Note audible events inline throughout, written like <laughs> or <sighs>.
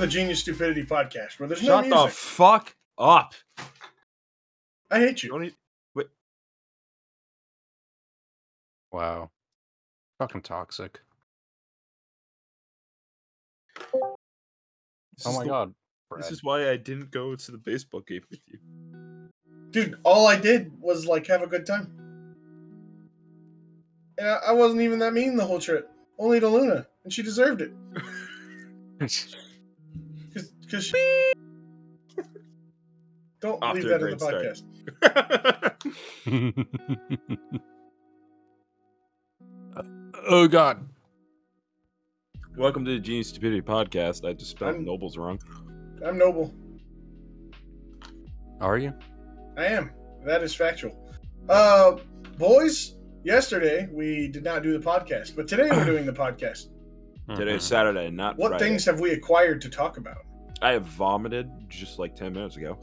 the Genius Stupidity Podcast, where there's no Shut the fuck up. I hate you. Don't e- wait. Wow. Fucking toxic. This Oh my the- god. This is why I didn't go to the baseball game with you. Dude, all I did was like have a good time. And I, I wasn't even that mean the whole trip. Only to Luna, and she deserved it. <laughs> <laughs> Cause, cause she... Don't Off leave that in the podcast. <laughs> oh god. Welcome to the Genius Stupidity Podcast. I just spelled I'm- Nobles wrong. I'm noble. Are you? I am. That is factual. Uh, boys, yesterday we did not do the podcast, but today we're <laughs> doing the podcast. Today is Saturday, not What Friday. things have we acquired to talk about? I have vomited just like 10 minutes ago.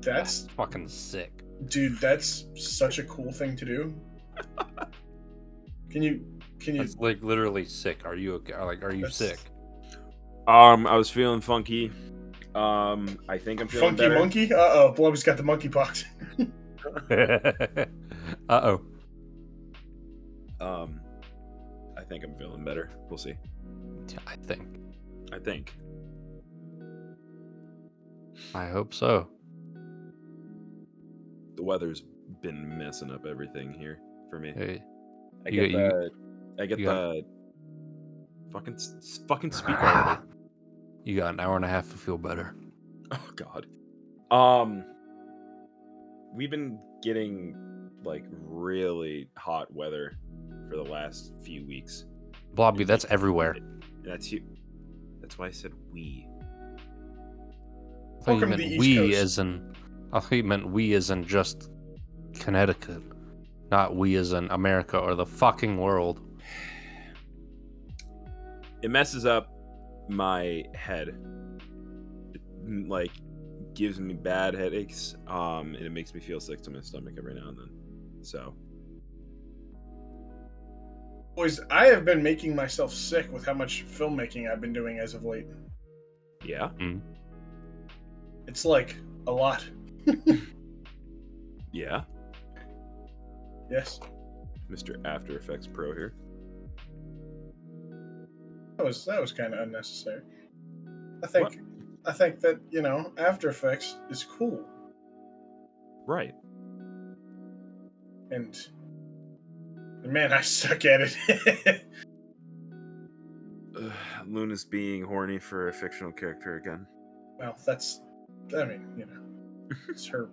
That's fucking sick. dude. That's such a cool thing to do. Can you? Can you? It's like literally sick. Are you okay? Like, are you That's- sick? Um, I was feeling funky. Um, I think I'm feeling Funky better. monkey? Uh oh, Blubby's got the monkey pox. <laughs> uh oh. Um, I think I'm feeling better. We'll see. I think. I think. I hope so. The weather's been messing up everything here for me. Hey, I get got- the. I get you got- Fucking fucking <sighs> speak already. you got an hour and a half to feel better. <laughs> Oh God. Um, we've been getting like really hot weather for the last few weeks. Blobby, that's everywhere. That's you. That's why I said we. I thought you Welcome to meant we Coast. as in. I thought you meant we as in just Connecticut, not we as in America or the fucking world. It messes up my head. It, mm, like gives me bad headaches. Um, and it makes me feel sick to my stomach every now and then. So Boys, I have been making myself sick with how much filmmaking I've been doing as of late. yeah, It's like a lot. <laughs> yeah. Yes, Mr. After Effects Pro here. that was that was kind of unnecessary. I think I think that you know After Effects is cool, Right. and, man, I <laughs> suck at it. Luna's being horny for a fictional character again. well, that's I mean you know it's her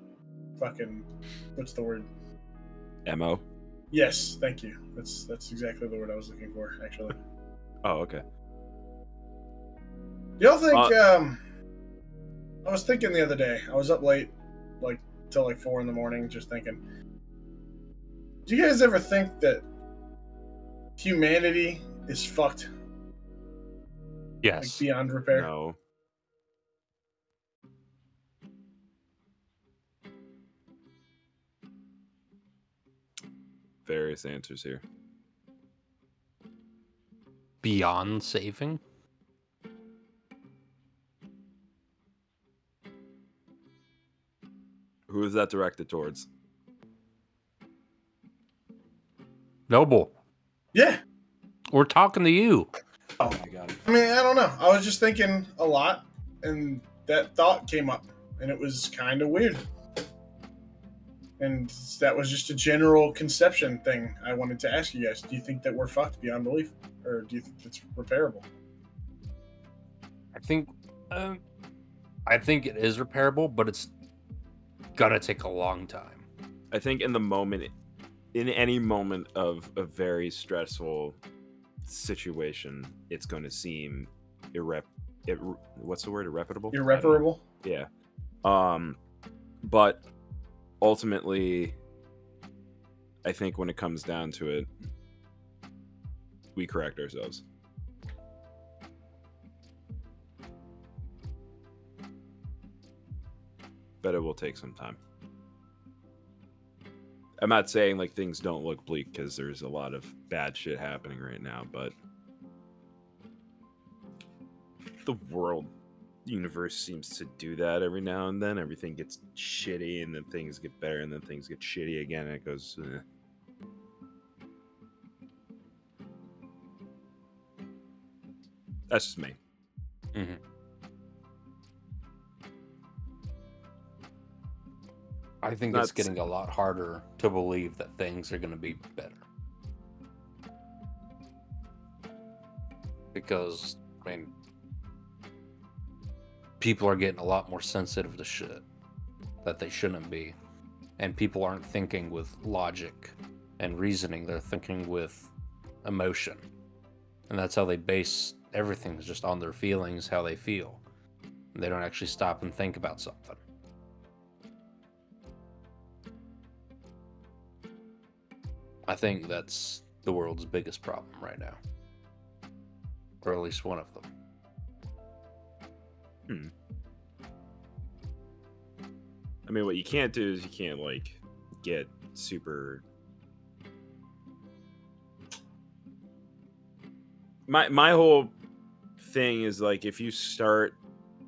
fucking what's the word? Mo. Yes, thank you. That's that's exactly the word I was looking for actually. <laughs> Oh, okay. Y'all think? um I was thinking the other day. I was up late, like till like four in the morning, just thinking. Do you guys ever think that humanity is fucked, like Yes. beyond repair? No. Various answers here. Beyond saving? Who is that directed towards? Noble. Yeah. We're talking to you. Oh my god. I mean, I don't know. I was just thinking a lot, and that thought came up, and it was kind of weird. And that was just a general conception thing I wanted to ask you guys. Do you think that we're fucked beyond belief, or do you think it's repairable? I think um, I think it is repairable, but it's gonna take a long time. I think in the moment, in any moment of a very stressful situation, it's going to seem irrep. Ir- what's the word? Irreparable. I don't know. Irreparable? Yeah. Um, but ultimately, I think when it comes down to it, we correct ourselves. But it will take some time. I'm not saying like things don't look bleak because there's a lot of bad shit happening right now, but the world universe seems to do that every now and then. Everything gets shitty, and then things get better, and then things get shitty again, and it goes. eh. That's just me. Mhm. I think it's That's- getting a lot harder to believe that things are going to be better. Because, I mean, people are getting a lot more sensitive to shit that they shouldn't be. And people aren't thinking with logic and reasoning, they're thinking with emotion. And that's how they base everything, is just on their feelings, how they feel. They don't actually stop and think about something. I think that's the world's biggest problem right now. Or at least one of them. I mean, what you can't do is you can't like get super. My my whole thing is like if you start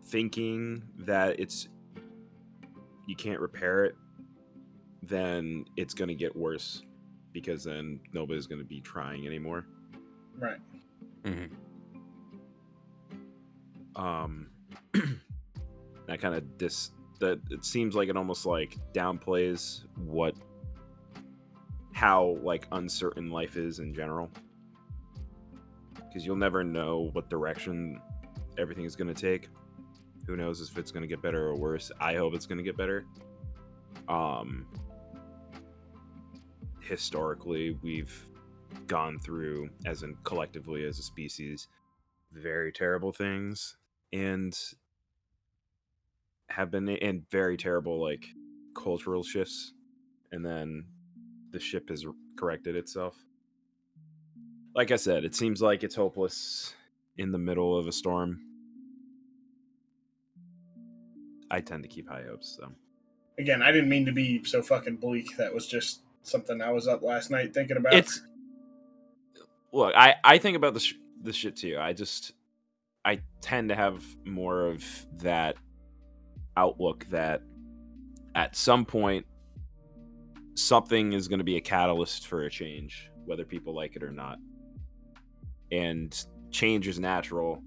thinking that it's you can't repair it, then it's gonna get worse because then nobody's gonna be trying anymore. Right. Mhm. um <clears throat> that kind of dis that it seems like it almost like downplays what how like uncertain life is in general. Because you'll never know what direction everything is going to take. Who knows if it's going to get better or worse. I hope it's going to get better. Um historically we've gone through as in collectively as a species very terrible things and have been in very terrible like cultural shifts and then the ship has corrected itself like i said it seems like it's hopeless in the middle of a storm i tend to keep high hopes so Again, I didn't mean to be so fucking bleak. That was just something I was up last night thinking about. it's look i i think about this this shit too i just i tend to have more of that outlook that at some point something is going to be a catalyst for a change whether people like it or not. And change is natural.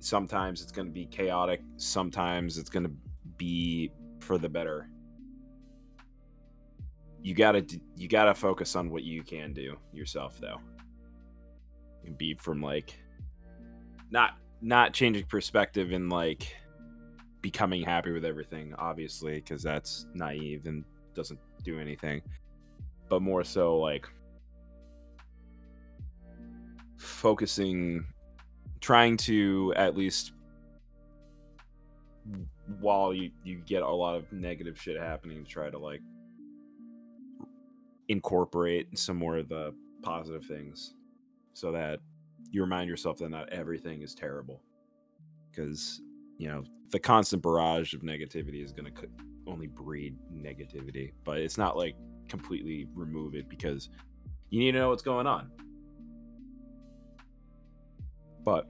Sometimes it's going to be chaotic. Sometimes it's going to be for the better. You gotta you gotta focus on what you can do yourself though. And be from like not not changing perspective and like becoming happy with everything obviously because that's naive and doesn't do anything. But more so like focusing trying to at least while you you get a lot of negative shit happening try to like incorporate some more of the positive things so that you remind yourself that not everything is terrible because you know the constant barrage of negativity is going to only breed negativity but it's not like completely remove it because you need to know what's going on but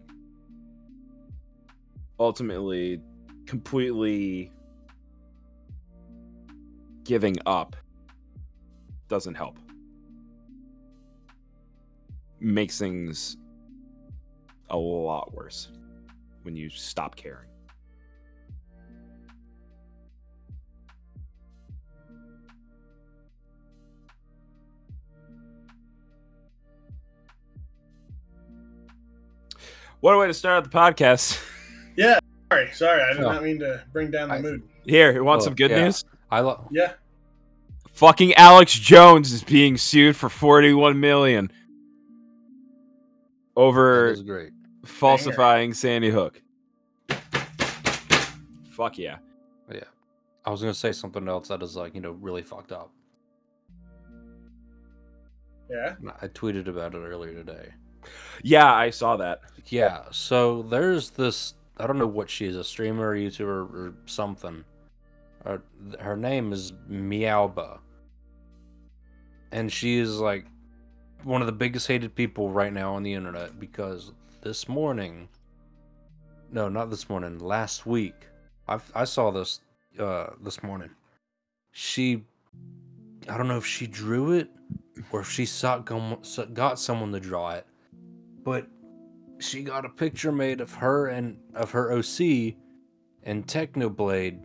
ultimately completely giving up doesn't help. Makes things a lot worse when you stop caring. What a way to start out the podcast. <laughs> Yeah. Sorry, sorry. I did Oh. not mean to bring down the I- mood. Here, you want Oh, some good yeah. news? I love. Yeah. Fucking Alex Jones is being sued for 41 million over is great. Falsifying Sandy Hook. Fuck yeah. Yeah. I was gonna say something else that is like you know really fucked up. Yeah. I tweeted about it earlier today. Yeah, I saw that. Yeah, so there's this I don't know what she is, a streamer, YouTuber, or something. Uh, her name is Meowbahh. And she is like one of the biggest hated people right now on the internet because this morning no, not this morning. Last week, I I saw this uh this morning. She, I don't know if she drew it or if she saw gum- so- got someone to draw it, but she got a picture made of her and of her OC and Technoblade,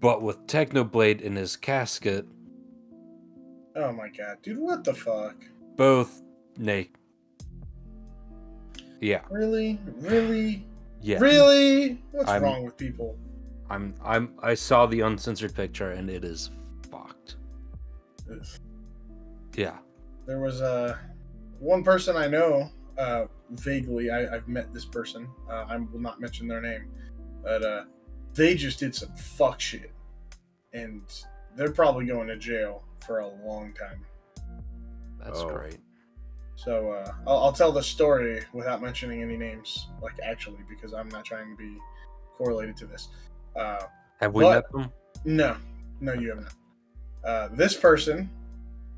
but with Technoblade in his casket, Oh my god, dude, what the fuck? both naked. Yeah, Really? Really? yeah. Really? What's I'm- wrong with people? I'm I'm I saw the uncensored picture and it is fucked. Ugh. Yeah. There was uh, one person I know, uh, vaguely, I, I've met this person. Uh, I will not mention their name, but uh, they just did some fuck shit. And they're probably going to jail for a long time. That's Oh. great. So uh, I'll, I'll tell the story without mentioning any names, like actually, because I'm not trying to be correlated to this. Uh, Have we What? met them? no, no, you have not. Uh, this person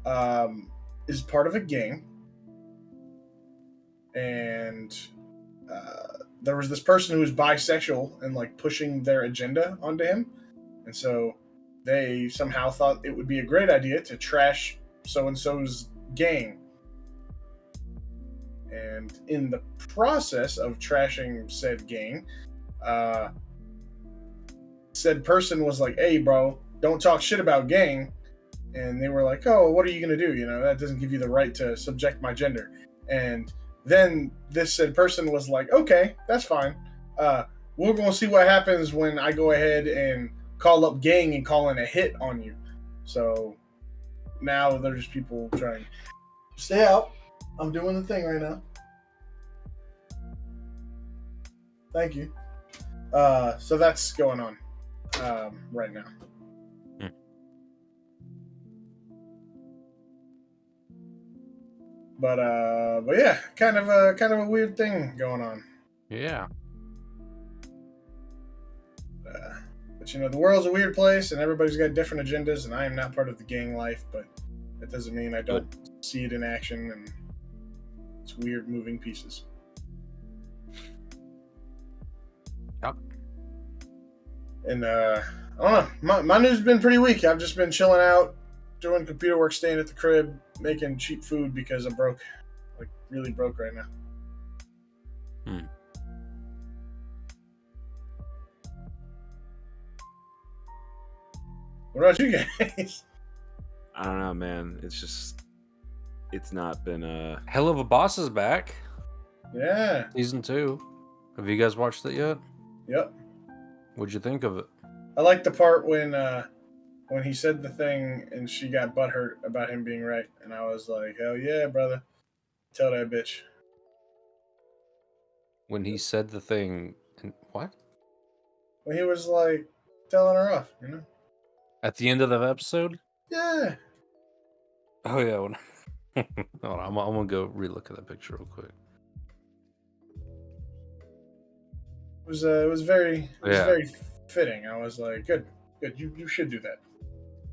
um, is part of a gang, and uh, there was this person who was bisexual and like pushing their agenda onto him, and so they somehow thought it would be a great idea to trash so and so's gang. And in the process of trashing said gang, uh, said person was like, "Hey, bro, don't talk shit about gang," and they were like, "Oh, what are you gonna do? You know, that doesn't give you the right to subject my gender." And then this said person was like, "Okay, that's fine. Uh, we're gonna see what happens when I go ahead and call up gang and call in a hit on you." So now there's people trying. Stay out. I'm doing the thing right now. Thank you. Uh, so that's going on um, right now. Hmm. But uh, but yeah, kind of a kind of a weird thing going on. Yeah. Uh, but you know, the world's a weird place, and everybody's got different agendas. And I am not part of the gang life, but that doesn't mean I don't see it in action. And it's weird moving pieces. Yep. And uh, I don't know. My, my news has been pretty weak. I've just been chilling out, doing computer work, staying at the crib, making cheap food because I'm broke, like really broke right now. Hmm. What about you guys? <laughs> I don't know, man. It's just it's not been a Helluva Boss is back. yeah. Season two. Have you guys watched it yet? Yep. What'd you think of it? I like the part when uh when he said the thing and she got butthurt about him being right, and I was like, hell yeah, brother. Tell that bitch. When he said the thing and what? When he was like telling her off, you know? At the end of the episode? Yeah. Oh yeah. When... <laughs> On, I'm, I'm gonna go relook at that picture real quick. It was uh, it was very it was Yeah. very fitting. I was like, good, good. You you should do that.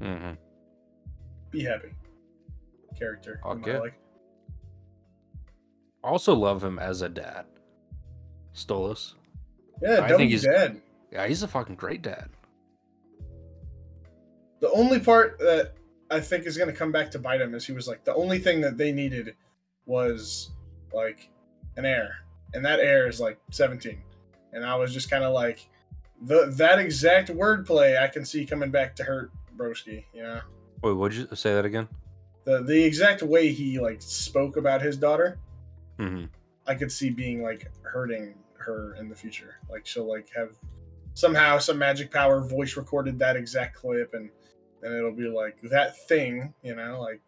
Mm-hmm. Be happy. Character. I'll get- like. Also love him as a dad. Stolas. Yeah, I think he's- dead. Yeah, he's a fucking great dad. The only part that I think is going to come back to bite him is he was like the only thing that they needed was like an heir, and that heir is like 17, and I was just kind of like the that exact wordplay I can see coming back to hurt Broski. Yeah. know, Wait, would you say that again? the the exact way he like spoke about his daughter, Mm-hmm. I could see being like hurting her in the future. Like she'll like have somehow some magic power voice recorded that exact clip and and it'll be like that thing, you know, like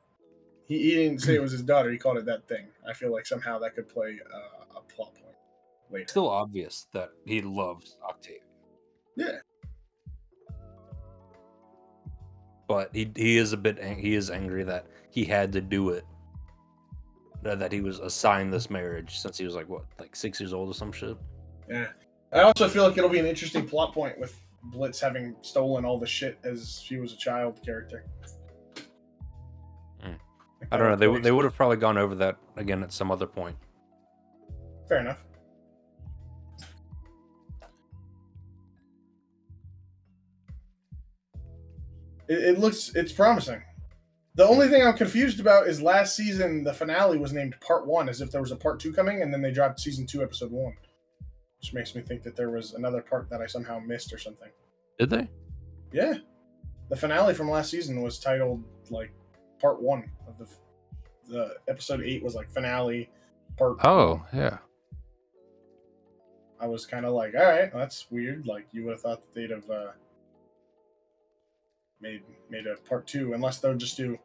he, he didn't say it was his daughter, he called it that thing. I feel like somehow that could play uh, a plot point later. Still obvious that he loves Octavia, Yeah. but he he is a bit ang- he is angry that he had to do it. That that he was assigned this marriage since he was like what, like six years old or some shit. Yeah. I also feel like it'll be an interesting plot point with Blitz having stolen all the shit as she was a child character. Mm. I don't know. They, they would have probably gone over that again at some other point. Fair enough. It, it looks it's promising. The only thing I'm confused about is last season the finale was named Part One, as if there was a Part Two coming, and then they dropped Season Two, Episode One which makes me think that there was another part that I somehow missed or something. Did they? Yeah, the finale from last season was titled like Part One of the the episode eight was like finale part. Oh, yeah. I was kind of like, all right, that's weird. Like you would have thought that they'd have uh, made made a part two, unless they'll just do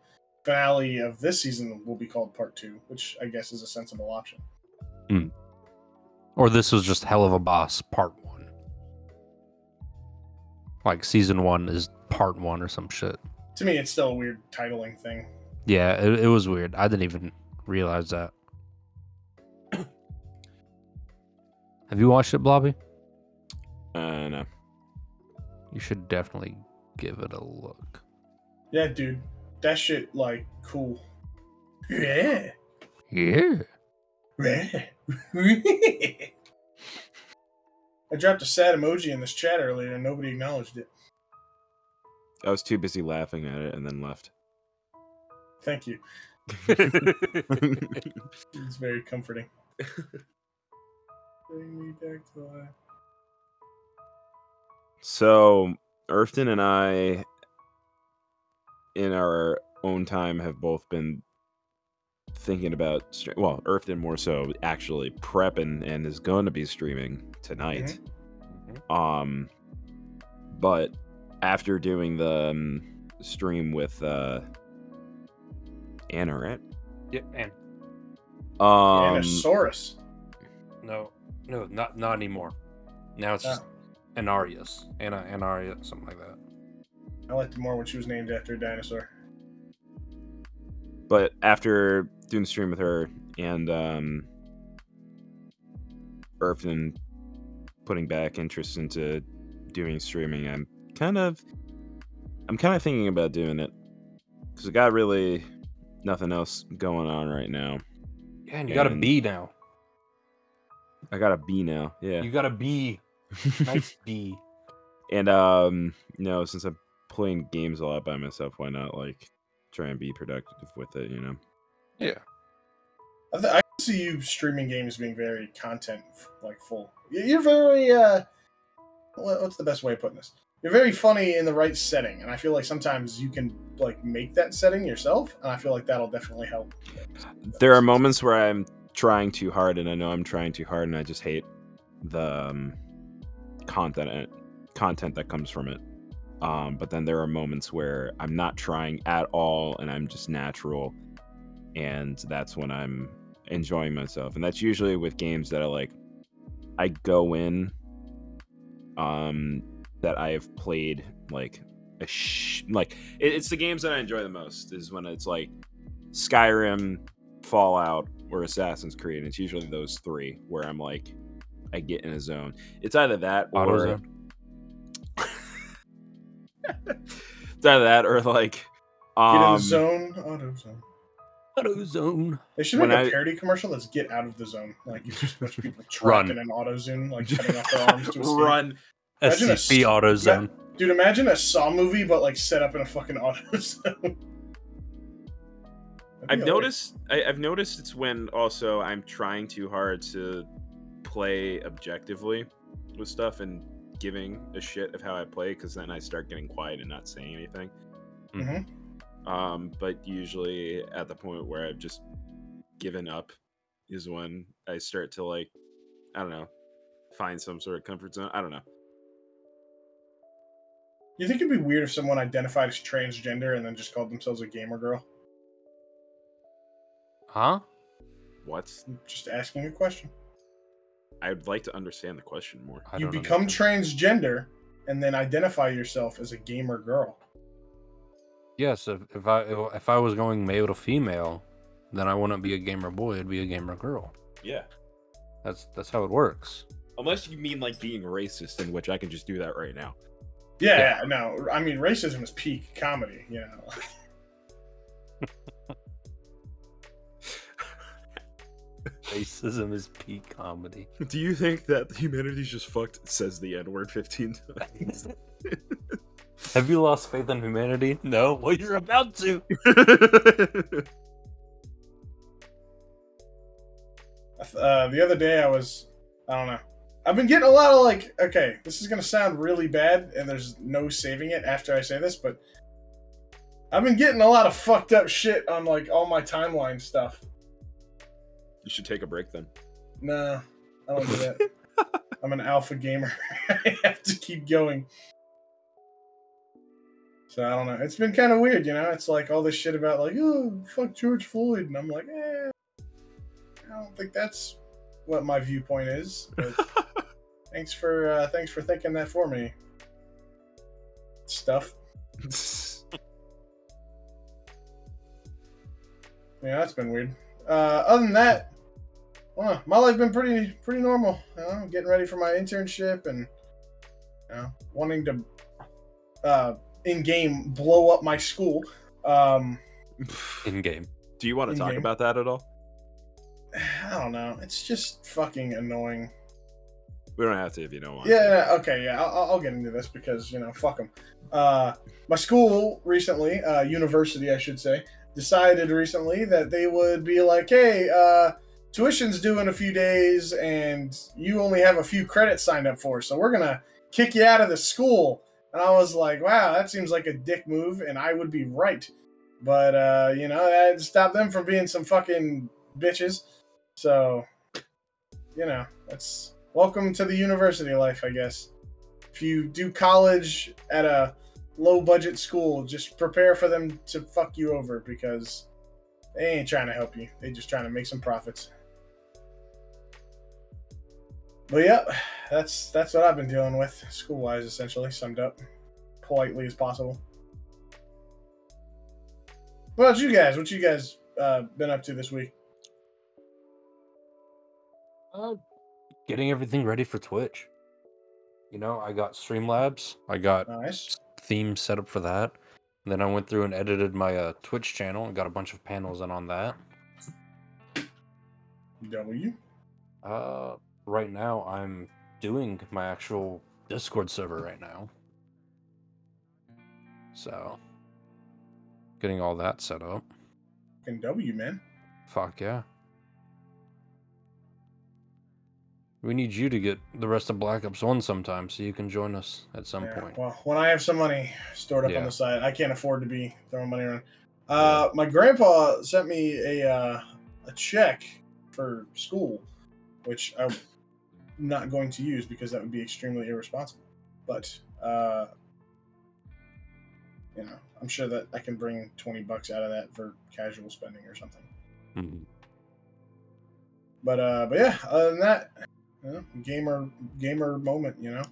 finale of this season will be called part two, which I guess is a sensible option. Or this was just Helluva Boss Part One. Like season one is part one or some shit. To me, it's still a weird titling thing. Yeah, it, it was weird. I didn't even realize that. <coughs> Have you watched it, Blobby? Uh, no. You should definitely give it a look. Yeah, dude, that shit like cool. Yeah. Yeah. Yeah. I dropped a sad emoji in this chat earlier and nobody acknowledged it. I was too busy laughing at it and then left. Thank you. <laughs> It's very comforting. Bring me back to life. so, Irfton and I, in our own time, have both been thinking about, well, Earth Irfton more so, actually prepping and is going to be streaming tonight. Um, but after doing the um, stream with uh, Anna, right? Yeah, and Um, Anasaurus. no, no, not not anymore. Now it's just Oh, Anarius, Anna, Anaria, something like that. I liked it more when she was named after a dinosaur. but after doing the stream with her and um Irfton putting back interest into doing streaming, I'm kind of I'm kind of thinking about doing it because I got really nothing else going on right now. Yeah, and you got a B now. I got a B now, yeah, You got a B. Nice B. and um, you know, since I'm playing games a lot by myself, why not like try and be productive with it? You know. Yeah. I, th- I see you streaming games being very content like full. You're very uh, what's the best way of putting this? You're very funny in the right setting, and I feel like sometimes you can like make that setting yourself, and I feel like that'll definitely help. there are moments where I'm trying too hard, and I know I'm trying too hard, and I just hate the um, content content that comes from it. Um, but then there are moments where I'm not trying at all, and I'm just natural, and that's when I'm enjoying myself. And that's usually with games that are like I go in, um, that I have played like a sh- like it, it's the games that I enjoy the most is when it's like Skyrim, Fallout, or Assassin's Creed. And it's usually those three where I'm like, I get in a zone. It's either that or AutoZone. <laughs> it's either that or like, Get um, in the zone, auto zone. AutoZone. They should when make a I- parody commercial that's "Get out of the zone." Like it's just a bunch of people <laughs> Run. trapped in an auto zone, like cutting off their arms to <laughs> escape. run. Imagine a SCP s- AutoZone. Dude, imagine a Saw movie, but like set up in a fucking auto zone. <laughs> I've hilarious. noticed. I, I've noticed it's when also I'm trying too hard to play objectively with stuff and giving a shit of how I play, because then I start getting quiet and not saying anything. Mhm. Um, but usually at the point where I've just given up is when I start to like, I don't know, find some sort of comfort zone. I don't know. You think it'd be weird if someone identified as transgender and then just called themselves a gamer girl? Huh? What's Just asking a question. I'd like to understand the question more. I you become understand. transgender and then identify yourself as a gamer girl. Yes, if, if I if I was going male to female, then I wouldn't be a gamer boy. I'd be a gamer girl. Yeah. That's that's how it works. Unless you mean like being racist, in which I can just do that right now. Yeah, Yeah. yeah, no. I mean, racism is peak comedy. You know, <laughs> Racism is peak comedy. Do you think that humanity's just fucked? Says the N word 15 times. <laughs> <laughs> Have you lost faith in humanity? No. Well, you're about to. <laughs> Uh, the other day I was, I don't know. I've been getting a lot of like, okay, this is gonna sound really bad, and there's no saving it after I say this, but I've been getting a lot of fucked up shit on like all my timeline stuff. you should take a break then. Nah, I don't do that. <laughs> I'm an alpha gamer. <laughs> I have to keep going. So I don't know. It's been kind of weird, you know. It's like all this shit about like, oh, fuck George Floyd, and I'm like, eh, I don't think that's what my viewpoint is. But <laughs> thanks for uh, thanks for thinking that for me. Stuff. <laughs> Yeah, that's been weird. Uh, other than that, well, my life has been pretty pretty normal. You know, getting ready for my internship and you know, wanting to uh, in game blow up my school. Um, In game. Do you want to talk In-game. about that at all? <sighs> I don't know. It's just fucking annoying. We don't have to if you don't want. Yeah, to. yeah, okay, yeah, I'll, I'll get into this because you know, fuck them. Uh, my school recently, uh, university, I should say, decided recently that they would be like, hey, uh, tuition's due in a few days, and you only have a few credits signed up for, so we're gonna kick you out of the school. And I was like, wow, that seems like a dick move, and I would be right. But uh, you know, that stopped them from being some fucking bitches. So, you know, that's welcome to the university life, I guess. If you do college at a low budget school, just prepare for them to fuck you over because they ain't trying to help you. They just trying to make some profits. But yeah, that's that's what I've been dealing with, school wise, essentially summed up, politely as possible. What about you guys? What you guys uh, been up to this week? Uh, getting everything ready for Twitch. You know, I got Streamlabs. I got Nice. themes set up for that. And then I went through and edited my uh, Twitch channel and got a bunch of panels in on that. W. Uh, right now I'm doing my actual Discord server right now. So, getting all that set up. Fucking W, man. Fuck yeah. We need you to get the rest of Black Ops 1 sometime so you can join us at some Yeah, point. Well, when I have some money stored up on the side, I can't afford to be throwing money around. Uh, My grandpa sent me a uh, a check for school, which I'm not going to use because that would be extremely irresponsible. But uh, you know, I'm sure that I can bring twenty bucks out of that for casual spending or something. Mhm. But uh, but yeah, other than that, you know, gamer gamer moment, you know.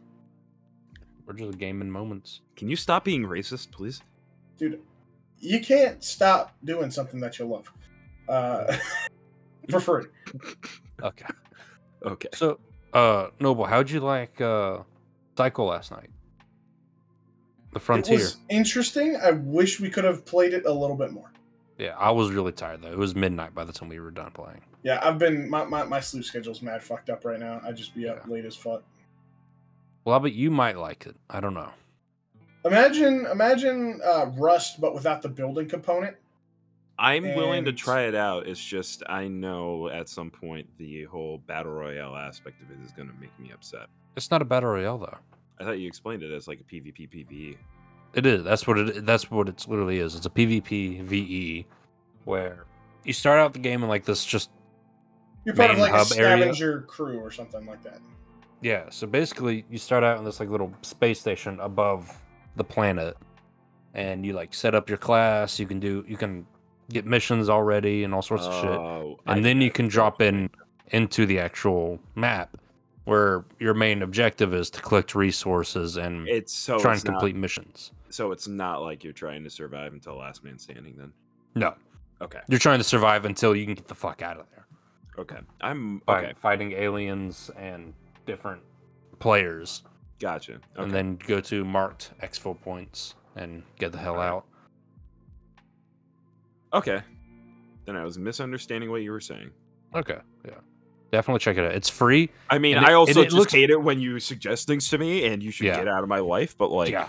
We're just gaming moments. Can you stop being racist, please? dude, you can't stop doing something that you love uh, <laughs> for free. Okay. Okay. So, uh, Noble, how'd you like uh, Cycle last night? The Frontier. It was interesting. I wish we could have played it a little bit more. Yeah, I was really tired though. It was midnight by the time we were done playing. Yeah, I've been my, my, my sleep schedule's mad fucked up right now. I just be up Yeah. late as fuck. Well, but you might like it. I don't know. Imagine imagine uh, Rust but without the building component. I'm willing to try it out. It's just I know at some point the whole battle royale aspect of it is going to make me upset. It's not a battle royale though. I thought you explained it as like a PvP PvE. It is. That's what it. That's what it's literally is. It's a PvP VE, E, where you start out the game in like this just You're part of Main like a hub area? scavenger crew or something like that. Yeah, so basically you start out in this like little space station above the planet and you like set up your class, you can do you can get missions already and all sorts of shit. Oh, I And then you can drop in into the actual map where your main objective is to collect resources and It's so try it's and not- complete missions. so it's not like you're trying to survive until last man standing. Then No. okay, You're trying to survive until you can get the fuck out of there. okay, I'm By okay. fighting aliens and different players. Gotcha. Okay. And then go to marked exfil points and get the hell Alright. out. Okay, then I was misunderstanding what you were saying. Okay, yeah, definitely check it out. It's free. I mean, And it- I also it just looks- hate it when you suggest things to me and you should Yeah. get out of my life. But like, yeah,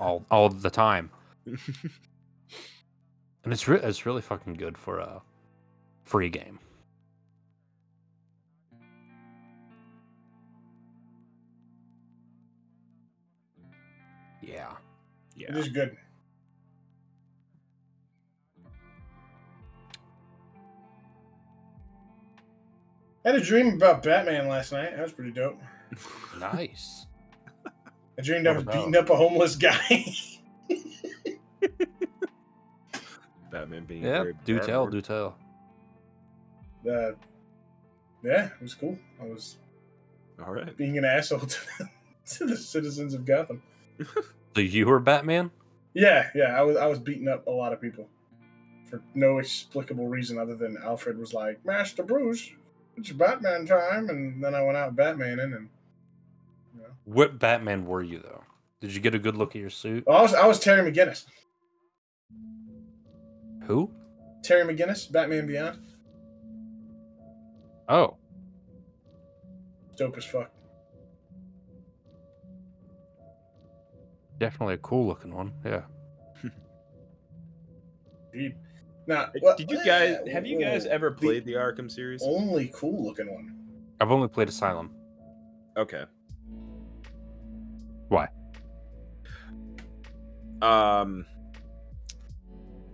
all all the time, <laughs> and it's re- it's really fucking good for a free game. Yeah. It yeah. is good. I had a dream about Batman last night. That was pretty dope. Nice. I dreamed I was about? beating up a homeless guy. <laughs> Batman being Yeah. very Do bad tell. Do tell. uh, yeah, it was cool. I was All right. being an asshole <laughs> to the, to the citizens of Gotham. So you were Batman? Yeah, yeah, I was I was beating up a lot of people for no explicable reason other than Alfred was like, Master Bruce, it's Batman time, and then I went out Batmaning, and you know. What Batman were you though? Did you get a good look at your suit? Well, I was I was Terry McGinnis. Who? Terry McGinnis, Batman Beyond, Oh, dope as fuck. definitely a cool looking one. Yeah. Dude. Now, Hey, what- Did you guys have you guys ever played the Arkham series? only cool looking one? I've only played Asylum. Okay. Why? Um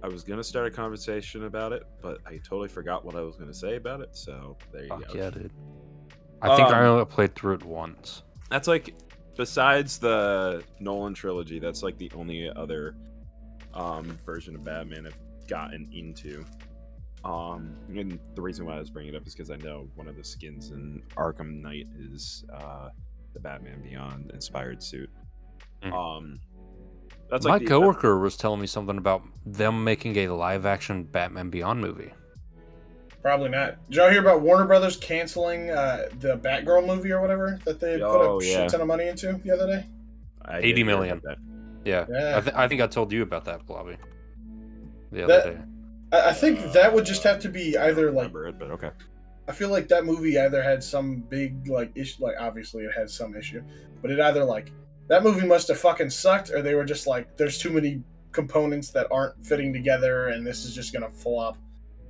I was gonna start a conversation about it, but I totally forgot what I was gonna say about it. So there you Fuck go. yeah, dude. I think I Um, only played through it once. That's like besides the Nolan trilogy, that's like the only other um version of Batman I've gotten into. Um and the reason why I was bringing it up is because I know one of the skins in Arkham Knight is uh the Batman Beyond inspired suit. Mm. Um that's My like the- coworker was telling me something about them making a live action Batman Beyond movie. Probably not. Did y'all hear about Warner Brothers canceling uh, the Batgirl movie or whatever that they had put Oh, a yeah. shit ton of money into the other day? I 80 did hear million. about Yeah. Yeah. I, th- I think I told you about that, Blobby. The That- other day. I, I think that would just have to be that. I either like remember it, but okay. I feel like that movie either had some big like issue, like obviously it had some issue, but it either like that movie must have fucking sucked, or they were just like, there's too many components that aren't fitting together, and this is just gonna flop,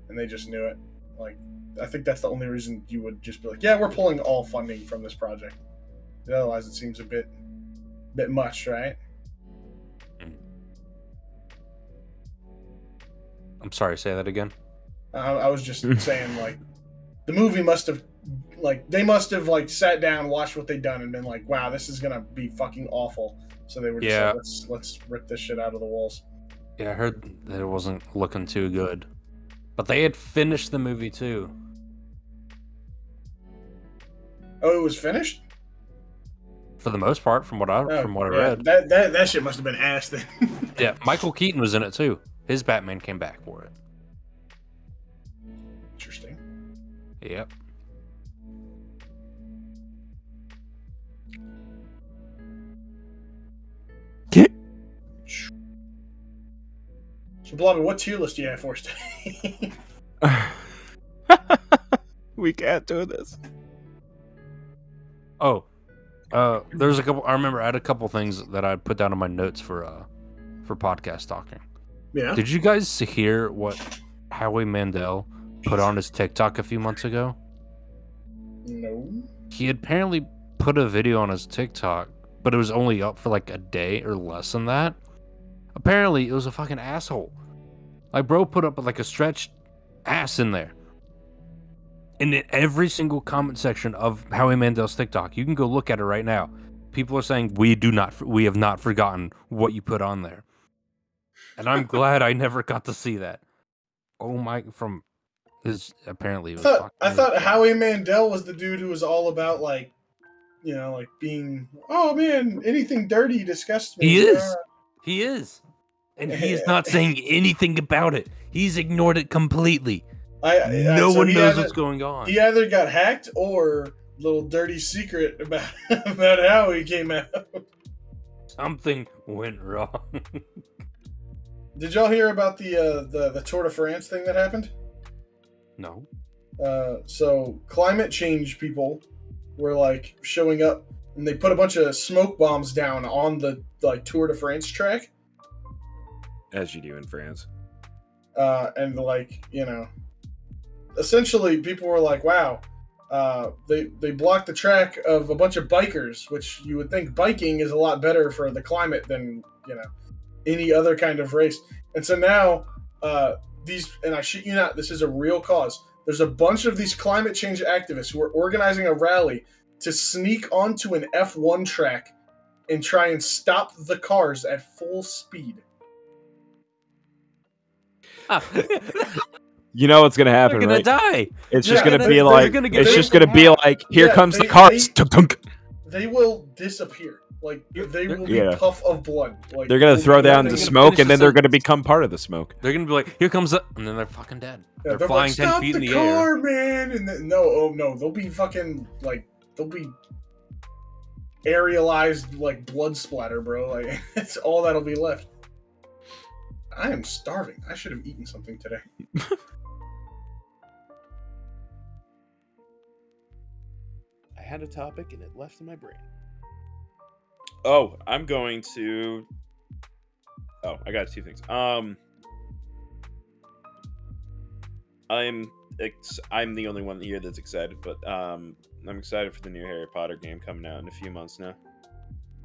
and they just knew it. Like, I think that's the only reason you would just be like, yeah, we're pulling all funding from this project. Otherwise, it seems a bit, bit much, right? I'm sorry, say that again. I, I was just saying like, the movie must have, like, they must have like sat down, watched what they'd done, and been like, wow, this is gonna be fucking awful. So they were just Yeah. like, let's let's rip this shit out of the walls. Yeah, I heard that it wasn't looking too good. But they had finished the movie too. Oh, it was finished. For the most part, from what I Oh, from what I yeah, read. that that that shit must have been ass then. <laughs> Yeah, Michael Keaton was in it too. His Batman came back for it. Interesting. Yep. So, Blobby, what tier list do you have for us today? <laughs> we can't do this. Oh, uh, there's a couple. I remember I had a couple things that I put down in my notes for uh for podcast talking. Yeah. Did you guys hear what Howie Mandel put on his TikTok a few months ago? No. He apparently put a video on his TikTok, but it was only up for like a day or less than that. Apparently, it was a fucking asshole. Like, bro put up like a stretched ass in there. And in every single comment section of Howie Mandel's TikTok, you can go look at it right now. People are saying we do not, we have not forgotten what you put on there. And I'm glad I never got to see that. Oh my! From his apparently, I thought I thought Howie Mandel was the dude who was all about like, you know, like being. Oh man, anything dirty disgusts me. He is. He is. And he is not <laughs> saying anything about it. He's ignored it completely. I, I, no so one knows either- what's going on. He either got hacked or little dirty secret about <laughs> about how he came out. Something went wrong. <laughs> Did y'all hear about the uh, the the Tour de France thing that happened? no. Uh, so climate change people were like showing up and they put a bunch of smoke bombs down on the like Tour de France track, As you do in France. uh, and like you know, essentially people were like, "Wow." Uh, they they blocked the track of a bunch of bikers, which you would think biking is a lot better for the climate than you know any other kind of race. And so now uh, these, and I shit you not, this is a real cause. There's a bunch of these climate change activists who are organizing a rally to sneak onto an F1 track and try and stop the cars at full speed. <laughs> You know what's gonna They're happen, gonna right? die. It's Yeah, just gonna be like gonna it's just gonna be like here Yeah, comes they- the cars. they- Tunk, tunk. They will disappear. Like they will be Yeah. puff of blood. Like They're gonna throw down the smoke and then they're gonna become part of the smoke. They're gonna be like, here comes the, and then they're fucking dead. Yeah, they're they'll be flying like, ten Stop feet in the the air. car, man. And then, no, oh no, they'll be fucking like they'll be aerialized like blood splatter, bro. Like <laughs> that's all that'll be left. I am starving. I should have eaten something today. <laughs> I had a topic and it left in my brain. Oh, I'm going to. Oh, I got two things. Um, I'm ex- I'm the only one here that's excited, but um, I'm excited for the new Harry Potter game coming out in a few months now.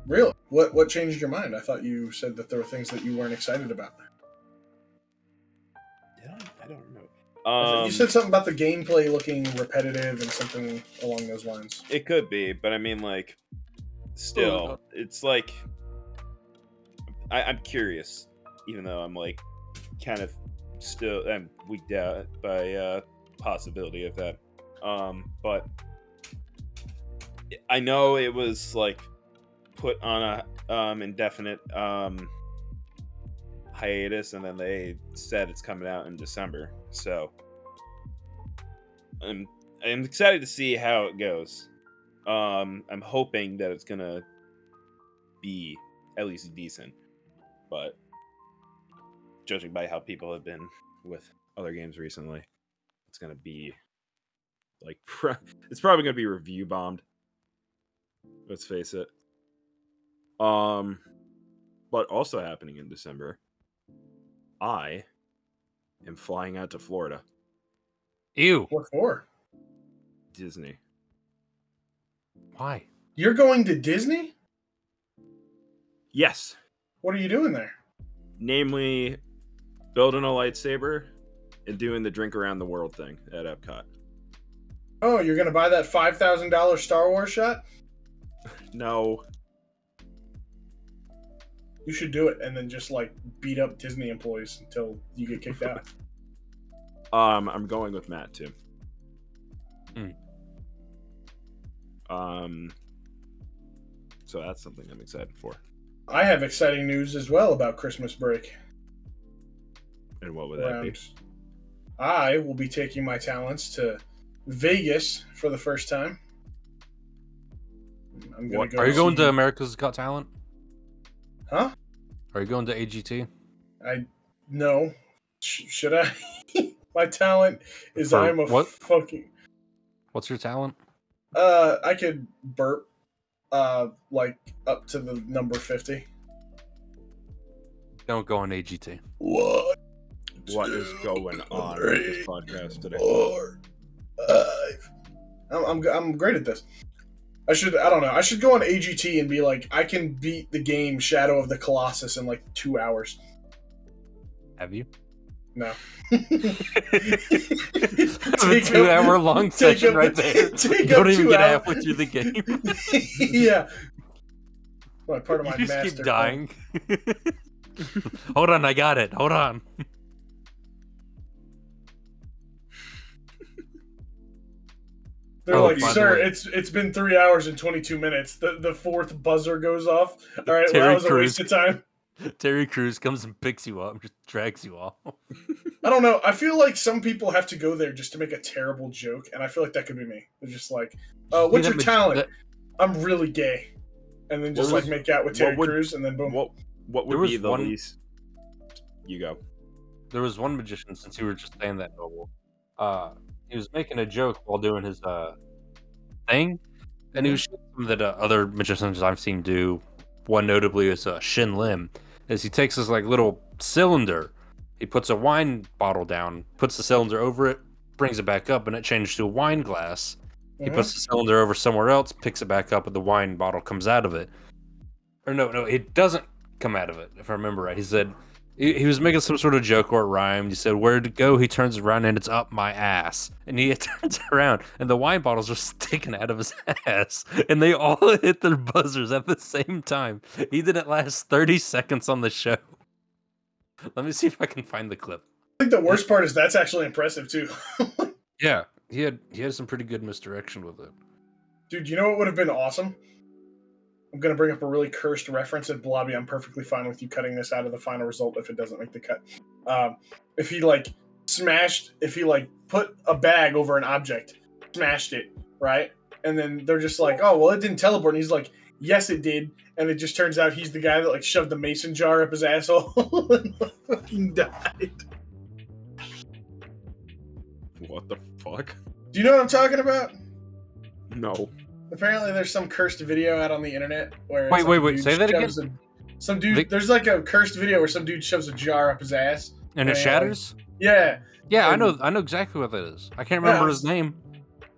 Really? What what changed your mind? I thought you said that there were things that you weren't excited about. Did I? I don't remember. Um, you said something about the gameplay looking repetitive and something along those lines. It could be, but I mean, like, still, it's like I, I'm curious, even though I'm like kind of still I'm weaked out by uh possibility of that. Um, but I know it was like put on a um indefinite um hiatus, and then they said it's coming out in December. So I'm I'm excited to see how it goes. Um, I'm hoping that it's gonna be at least decent, but judging by how people have been with other games recently, it's gonna be like <laughs> it's probably gonna be review bombed. Let's face it. Um, but also happening in December, I am flying out to Florida, Ew. What for? Disney. Why? You're going to Disney? Yes, What are you doing there? namely building a lightsaber and doing the drink around the world thing at Epcot. Oh, you're gonna buy that five thousand dollar Star Wars shot? <laughs> No, You should do it and then just like beat up Disney employees until you get kicked out. <laughs> um, I'm going with Matt too. Hmm. Um, so that's something I'm excited for. I have exciting news as well about Christmas break. And what would that be? I will be taking my talents to Vegas for the first time. I'm gonna What- go Are you going to America's Got Talent? Huh? Are you going to AGT? I no. Sh- should I? <laughs> my talent is For I'm a what? fucking. What's your talent? Uh, I could burp, uh, like up to the number fifty. Don't go on AGT. What? What is going on with this podcast today? Four, five. I'm, I'm I'm great at this. I should I don't know. I should go on AGT and be like I can beat the game Shadow of the Colossus in like two hours. Have you? No. <laughs> It's a two up- hour long session <laughs> up- right there. take don't even get hours. halfway through the game. <laughs> yeah. What part of my you just keep dying. Hold on, I got it. Hold on. They're Oh, like, the sir, it's it's been three hours and twenty two minutes. The the fourth buzzer goes off. All right, well, that was a waste of time. Terry Crews comes and picks you up, just drags you off. I don't know. I feel like some people have to go there just to make a terrible joke, and I feel like that could be me. They're just like, uh, "What's Yeah, your talent?" that- I'm really gay, and then just What like make out with Terry would- Crews, and then boom. What what would was be the one- least? You go. there was one magician since you were just saying that noble uh he was making a joke while doing his uh thing And it was something that uh, other magicians I've seen do. One notably is uh, Shin Lim, is he takes this like little cylinder, he puts a wine bottle down, puts the cylinder over it, brings it back up, and it changes to a wine glass. He Mhm. puts the cylinder over somewhere else, picks it back up, and the wine bottle comes out of it. Or no, no, it doesn't come out of it. If I remember right, he said he, he was making some sort of joke or rhyme. He said, "Where to go?" He turns around and it's up my ass, and he <laughs> turns around and the wine bottles are sticking out of his <laughs> ass, and they all <laughs> hit their buzzers at the same time. He didn't last thirty seconds on the show. Let me see if I can find the clip. I think the worst part is that's actually impressive too. Yeah, he had he had some pretty good misdirection with it. Dude, you know what would have been awesome? I'm gonna bring up a really cursed reference at Blobby. I'm perfectly fine with you cutting this out of the final result if it doesn't make the cut. Um, if he like smashed, if he like put a bag over an object, smashed it, right? And then they're just like, oh well, it didn't teleport. And he's like, yes, it did. And it just turns out he's the guy that like shoved the mason jar up his asshole <laughs> and fucking died. What the fuck? Do you know what I'm talking about? No. Apparently, there's some cursed video out on the internet where. Wait, like wait, wait, say that again? a- some dude, Vic- there's like a cursed video where some dude shoves a jar up his ass. And it Yeah. shatters. Yeah, Yeah, I know I know exactly what that is. I can't remember I his name.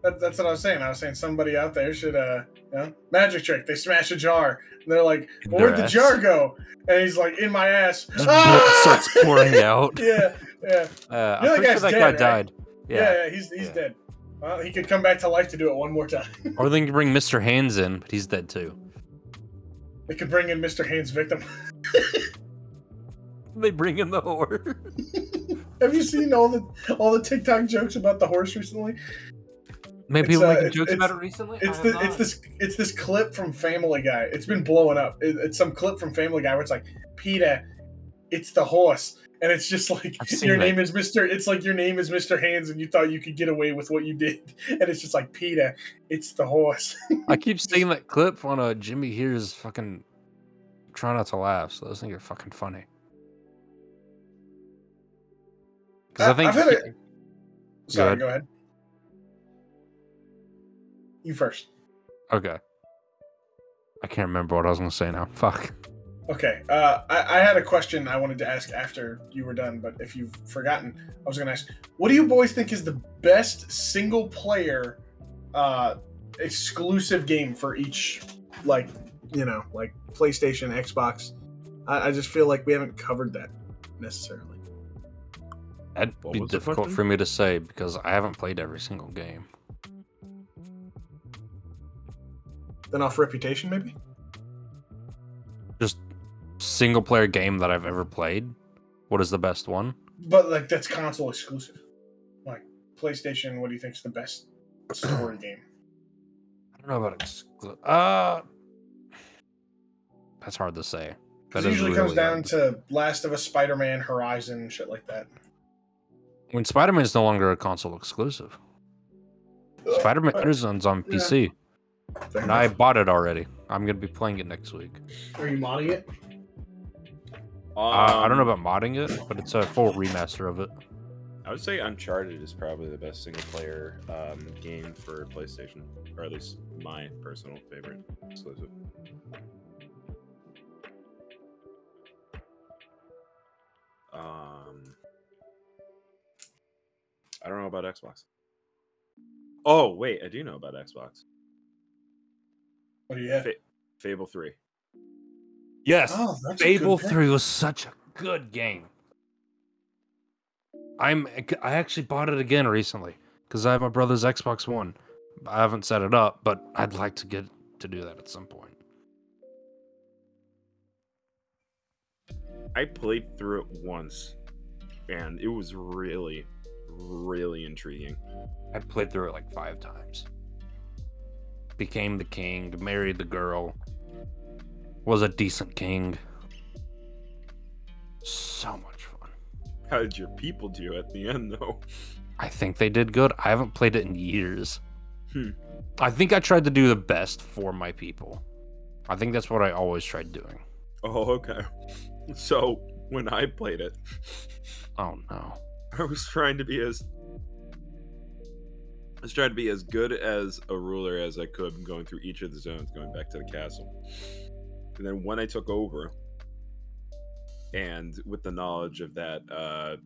that, that's what I was saying. I was saying somebody out there should, uh, you know, magic trick. They smash a jar, and they're like, well, "Where'd the ass. jar go?" And he's like, "In my ass." Ah! <laughs> starts pouring out. yeah, yeah, Uh, I'm You know that pretty sure that guy right? died. yeah, Yeah. yeah. he's he's Yeah. dead. Well, he could come back to life to do it one more time. <laughs> Or they can bring Mr. Hands in, but he's dead too. they could bring in Mr. Haynes' victim. <laughs> They bring in the whore. <laughs> Have you seen all the all the TikTok jokes about the horse recently? Maybe people uh, making jokes about it recently. It's the it's this it's this clip from Family Guy. It's been blowing up. It, it's some clip from Family Guy where it's like, Peter, it's the horse, and it's just like <laughs> your name is Mister. It's like your name is Mister Hands, and you thought you could get away with what you did, <laughs> and it's just like Peter, it's the horse. <laughs> I keep seeing that clip on uh, Jimmy here's fucking. Try not to laugh. So those things are fucking funny. Because I, I- think I've had he- a- Sorry, ahead. go ahead. You first. okay. I can't remember what I was gonna say now. Fuck. Okay. Uh, I, I had a question I wanted to ask after you were done, but if you've forgotten, I was going to ask, what do you boys think is the best single player uh, exclusive game for each, like, you know, like PlayStation, Xbox? I, I just feel like we haven't covered that necessarily. That'd What be difficult for me to say because I haven't played every single game. Then off Reputation, maybe? Just single player game that I've ever played. What is the best one? But, like, that's console exclusive. Like, PlayStation, what do you think is the best story <clears throat> game? I don't know about exclusive. Uh, that's hard to say. That Because usually really comes down to Last of Us, Spider Man, Horizon, shit like that. I mean, Spider Man is no longer a console exclusive. Spider Man Horizon's on Yeah. PC, Fair and I bought it already. I'm gonna be playing it next week. Are you modding it? Uh, I don't know Um, about modding it, but it's a full remaster of it. I would say Uncharted is probably the best single player um, game for PlayStation, or at least my personal favorite exclusive. Um, I don't know about Xbox. Oh wait, I do know about Xbox. What do you have? Fa- Fable Three. Yes, Oh, Fable good. Three was such a good game. I'm I actually bought it again recently because I have my brother's Xbox One. I haven't set it up, but I'd like to get to do that at some point. I played through it once, and it was really, really intriguing. I played through it like five times. Became the king, married the girl, was a decent king. So much fun. How did your people do at the end, though? I think they did good. I haven't played it in years. Hmm. I think I tried to do the best for my people. I think that's what I always tried doing. Oh, okay. <laughs> So when I played it, <laughs> Oh no. I was trying to be as I tried to be as good as a ruler as I could, going through each of the zones, going back to the castle. And then when I took over, and with the knowledge of that, uh,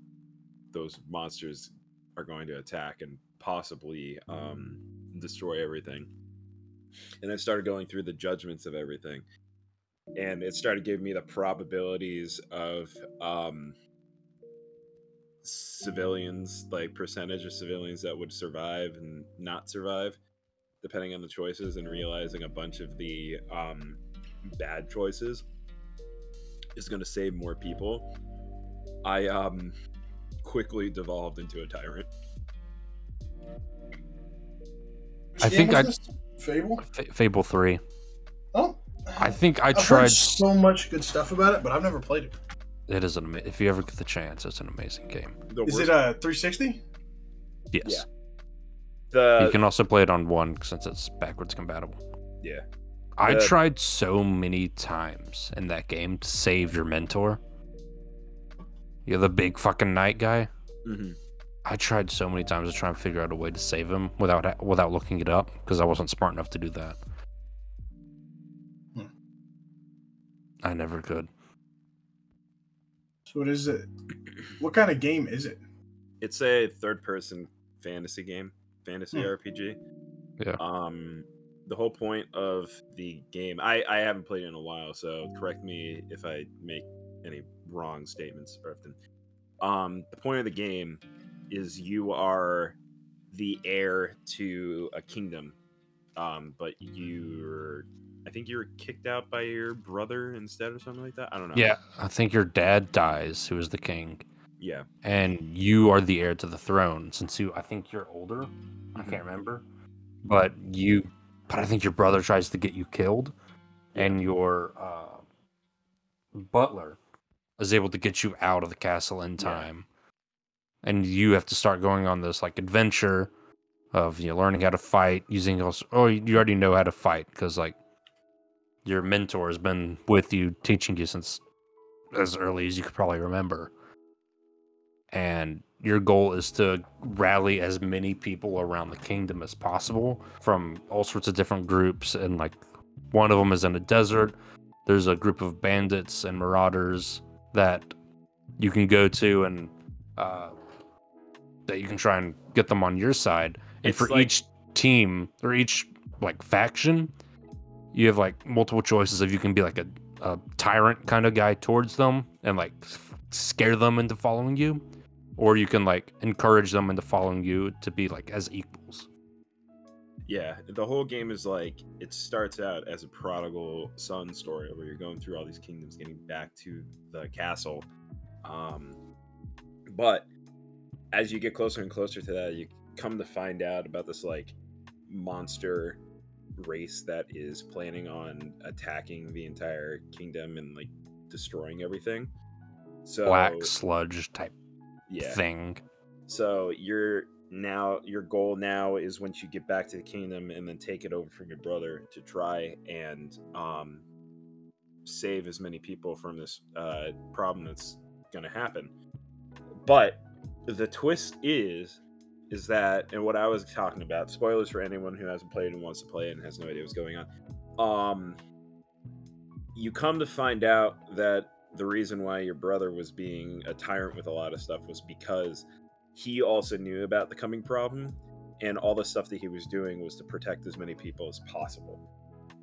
those monsters are going to attack and possibly um, destroy everything. And I started going through the judgments of everything, and it started giving me the probabilities of um, civilians, like percentage of civilians that would survive and not survive, depending on the choices, and realizing a bunch of the um, bad choices is going to save more people. I um quickly devolved into a tyrant. I think I- Fable. F- Fable three. Oh, I think I I've tried. heard so much good stuff about it, but I've never played it. It is an ama- if you ever get the chance, it's an amazing game. The Is it a 360? Yes. Yeah. the you can also play it on one since it's backwards compatible. yeah I The- tried so many times in that game to save your mentor. You're the big fucking knight guy. mhm. I tried so many times to try and figure out a way to save him without without looking it up because I wasn't smart enough to do that. Hmm. I never could. So what is it? What kind of game is it? it's a third-person fantasy game, fantasy Hmm. RPG. Yeah. Um, the whole point of the game, I I haven't played it in a while, so correct me if I make any wrong statements, Irfton. Um, the point of the game is you are the heir to a kingdom, um, but you're I think you were kicked out by your brother instead, or something like that. I don't know. Yeah, I think your dad dies, who is the king, yeah. and you are the heir to the throne. Since you, I think you're older. I Mhm. can't remember, but you, but I think your brother tries to get you killed, and your uh, butler is able to get you out of the castle in Yeah. time, and you have to start going on this like adventure of you know learning how to fight using also. Oh, you already know how to fight because like your mentor has been with you teaching you since as early as you could probably remember. And your goal is to rally as many people around the kingdom as possible from all sorts of different groups. And like one of them is in a desert. There's a group of bandits and marauders that you can go to and uh, that you can try and get them on your side. And It's for like- each team or each like faction, you have like multiple choices of you can be like a, a tyrant kind of guy towards them and like f- scare them into following you or you can like encourage them into following you to be like as equals Yeah, the whole game is like it starts out as a prodigal son story where you're going through all these kingdoms, getting back to the castle. Um, but as you get closer and closer to that, you come to find out about this like monster race that is planning on attacking the entire kingdom and like destroying everything. So black sludge type yeah, thing so your now your goal now is once you get back to the kingdom and then take it over from your brother to try and um, save as many people from this uh, problem that's going to happen. But the twist is is that and what I was talking about spoilers for anyone who hasn't played and wants to play and has no idea what's going on. Um, you come to find out that the reason why your brother was being a tyrant with a lot of stuff was because he also knew about the coming problem and all the stuff that he was doing was to protect as many people as possible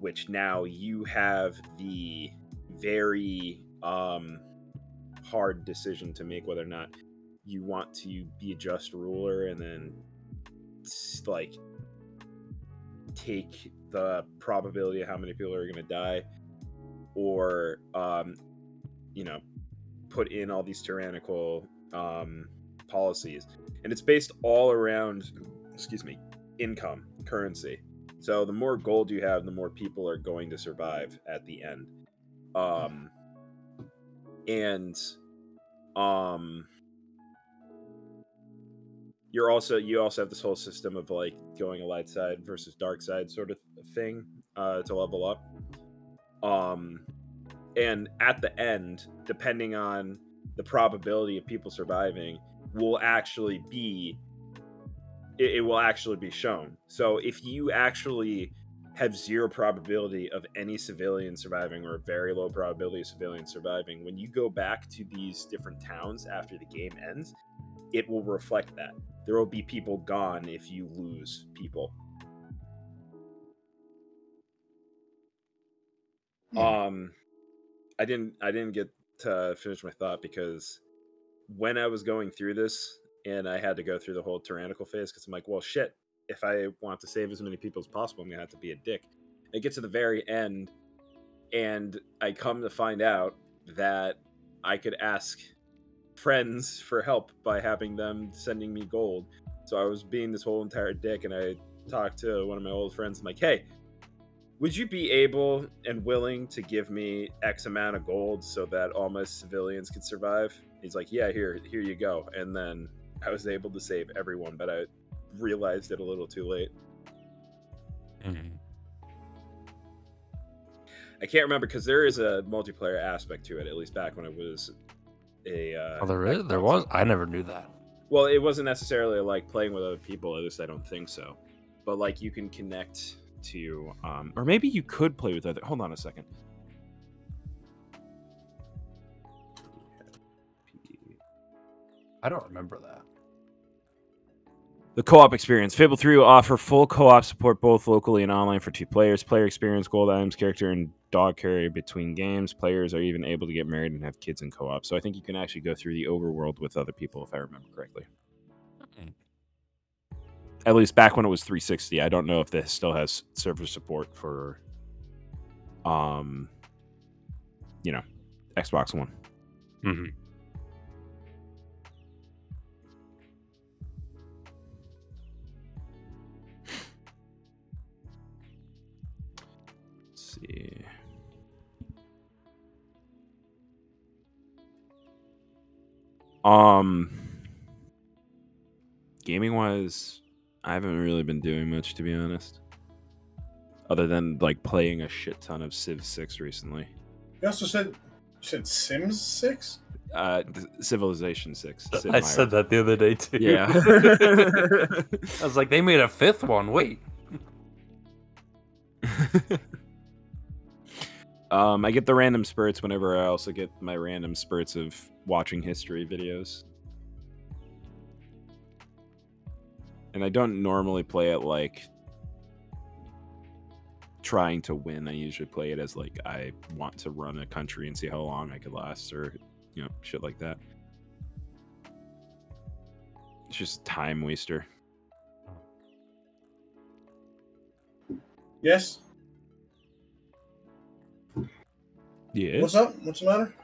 which now you have the very um hard decision to make whether or not you want to be a just ruler and then like take the probability of how many people are going to die or um you know put in all these tyrannical um policies. And it's based all around excuse me income currency. So the more gold you have the more people are going to survive at the end. Um and um you're also you also have this whole system of like going a light side versus dark side sort of thing uh to level up. Um and at the end depending on the probability of people surviving will actually be it, it will actually be shown. So if you actually have zero probability of any civilian surviving or a very low probability of civilians surviving, when you go back to these different towns after the game ends, it will reflect that. There will be people gone if you lose people. Hmm. Um I didn't I didn't get to finish my thought because when I was going through this and I had to go through the whole tyrannical phase because I'm like, well shit, if I want to save as many people as possible, I'm gonna have to be a dick. I get to the very end and I come to find out that I could ask friends for help by having them sending me gold. So I was being this whole entire dick and I talked to one of my old friends. I'm like, hey, would you be able and willing to give me X amount of gold so that all my civilians could survive? He's like, yeah, here, here you go. And then I was able to save everyone, but I realized it a little too late. I can't remember because there is a multiplayer aspect to it. At least back when it was a. Uh, Oh, there is. There was. I never knew that. Well, it wasn't necessarily like playing with other people. At least I don't think so. But like you can connect to, um, or maybe you could play with other. Hold on a second. I don't remember that. The co-op experience. Fable 3 will offer full co-op support both locally and online for two players. Player experience, gold items, character, and dog carry between games. Players are even able to get married and have kids in co-op. So I think you can actually go through the overworld with other people, if I remember correctly. At least back when it was 360. I don't know if this still has server support for, um, you know, Xbox One. Mm-hmm. Let's see. Um, gaming wise, I haven't really been doing much to be honest, other than like playing a shit ton of Civ Six recently. You also said you said Sims Six. Uh, Civilization Six. Sid <laughs> I Meier. said that the other day too. Yeah. <laughs> <laughs> I was like, they made a fifth one. Wait. um, I get the random spurts whenever I also get my random spurts of watching history videos. And I don't normally play it like trying to win. I usually play it as like I want to run a country and see how long I could last or you know, shit like that. It's just a time waster. Yes. Yeah. What's up? What's the matter?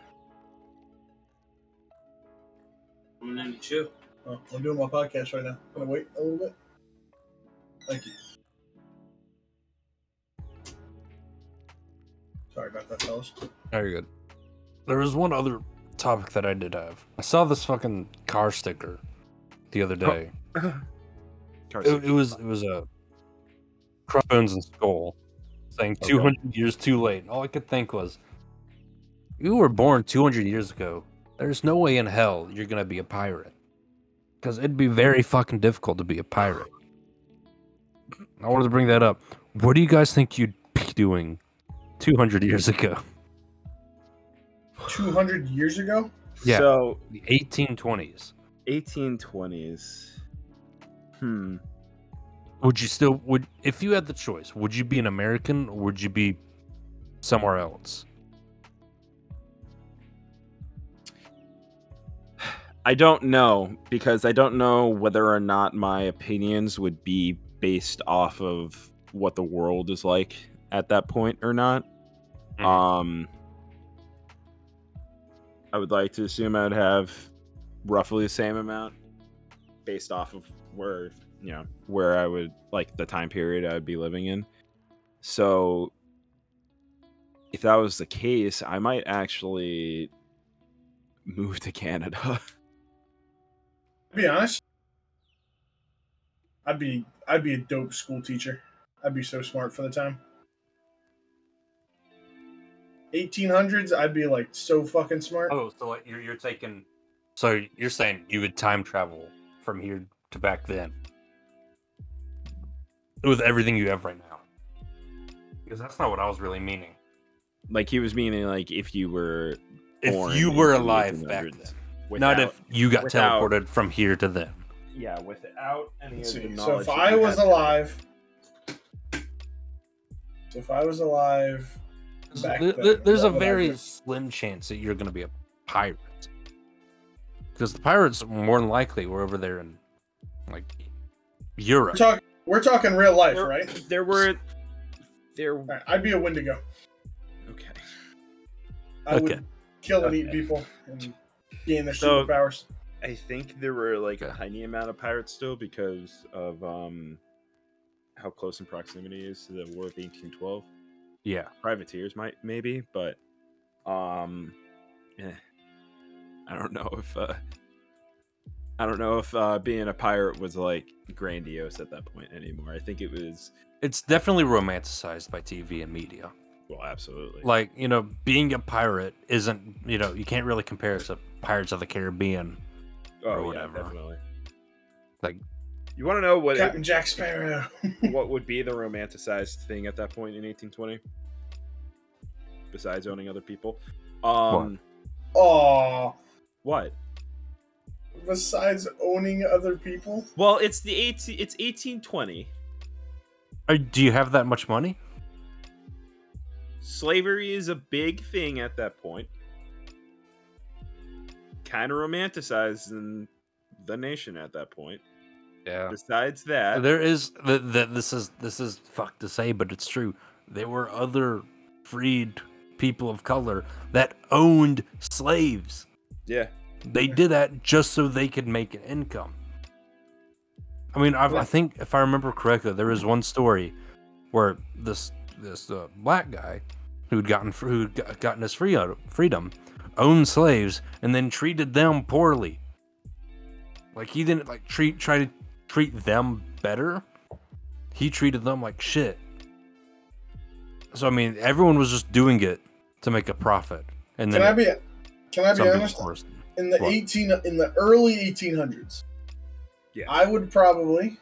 I'm gonna chill. Oh, I'm doing my podcast right now. Gonna wait a little bit. Thank you. Sorry about that, fellas. Very good. There was one other topic that I did have. I saw this fucking car sticker the other day. <coughs> It, it was it was a crossbones and skull saying Okay. 200 years too late. All I could think was, you were born 200 years ago. There's no way in hell you're gonna be a pirate, because it'd be very fucking difficult to be a pirate. I wanted to bring that up. What do you guys think you'd be doing 200 years ago? 200 years ago? Yeah. So The 1820s. 1820s. Hmm. Would you still would if you had the choice? Would you be an American or would you be somewhere else? I don't know because I don't know whether or not my opinions would be based off of what the world is like at that point or not. Mhm. Um I would like to assume I'd have roughly the same amount based off of where, you know, where I would like the time period I would be living in. So if that was the case, I might actually move to Canada. <laughs> To be honest, I'd be I'd be a dope school teacher. I'd be so smart for the time. 1800s, I'd be like so fucking smart. Oh, so like you're you're taking so you're saying you would time travel from here to back then. with everything you have right now. Because that's not what I was really meaning. Like he was meaning like if you were born If you were into the alive back 1800s, then, not if you got without- teleported from here to them. yeah, without any Let's of the see. So if that I you was have alive, so if I was alive, Back There- then, there's a what would I very do? slim chance that you're going to be a pirate. Because the pirates, more than likely, were over there in like we're Europe. talking we're talking real life, there, right? there were there All right, I'd be a Wendigo. okay. I Okay. would kill and eat Okay. people and gain their So- superpowers. I think there were like a tiny amount of pirates still because of um how close in proximity is to the War of 1812. Yeah. Privateers might maybe, but um eh, I don't know if uh I don't know if uh being a pirate was like grandiose at that point anymore. I think it was It's definitely romanticized by TV and media. Well absolutely. Like, you know, being a pirate isn't, you know, you can't really compare it to Pirates of the Caribbean. oh, or yeah, whatever. definitely. Like, You want to know what it- Captain Jack Sparrow. <laughs> what would be the romanticized thing at that point in 1820 besides owning other people um Aw. what, Besides owning other people, well it's the 18 it's 1820 uh, do you have that much money? Slavery is a big thing at that point kind of romanticized in the nation at that point Yeah. besides that There is that th- this is this is fuck to say, but it's true. There were other freed people of color that owned slaves. yeah They did that just so they could make an income. I mean, I, I think if I remember correctly, there was one story where this this uh, black guy who'd gotten who'd gotten his free freedom owned slaves and then treated them poorly. Like he didn't like treat try to treat them better. He treated them like shit. So I mean, everyone was just doing it to make a profit, and then can I be can I be honest? forced- In the What? eighteen in the early eighteen hundreds, Yeah. I would probably.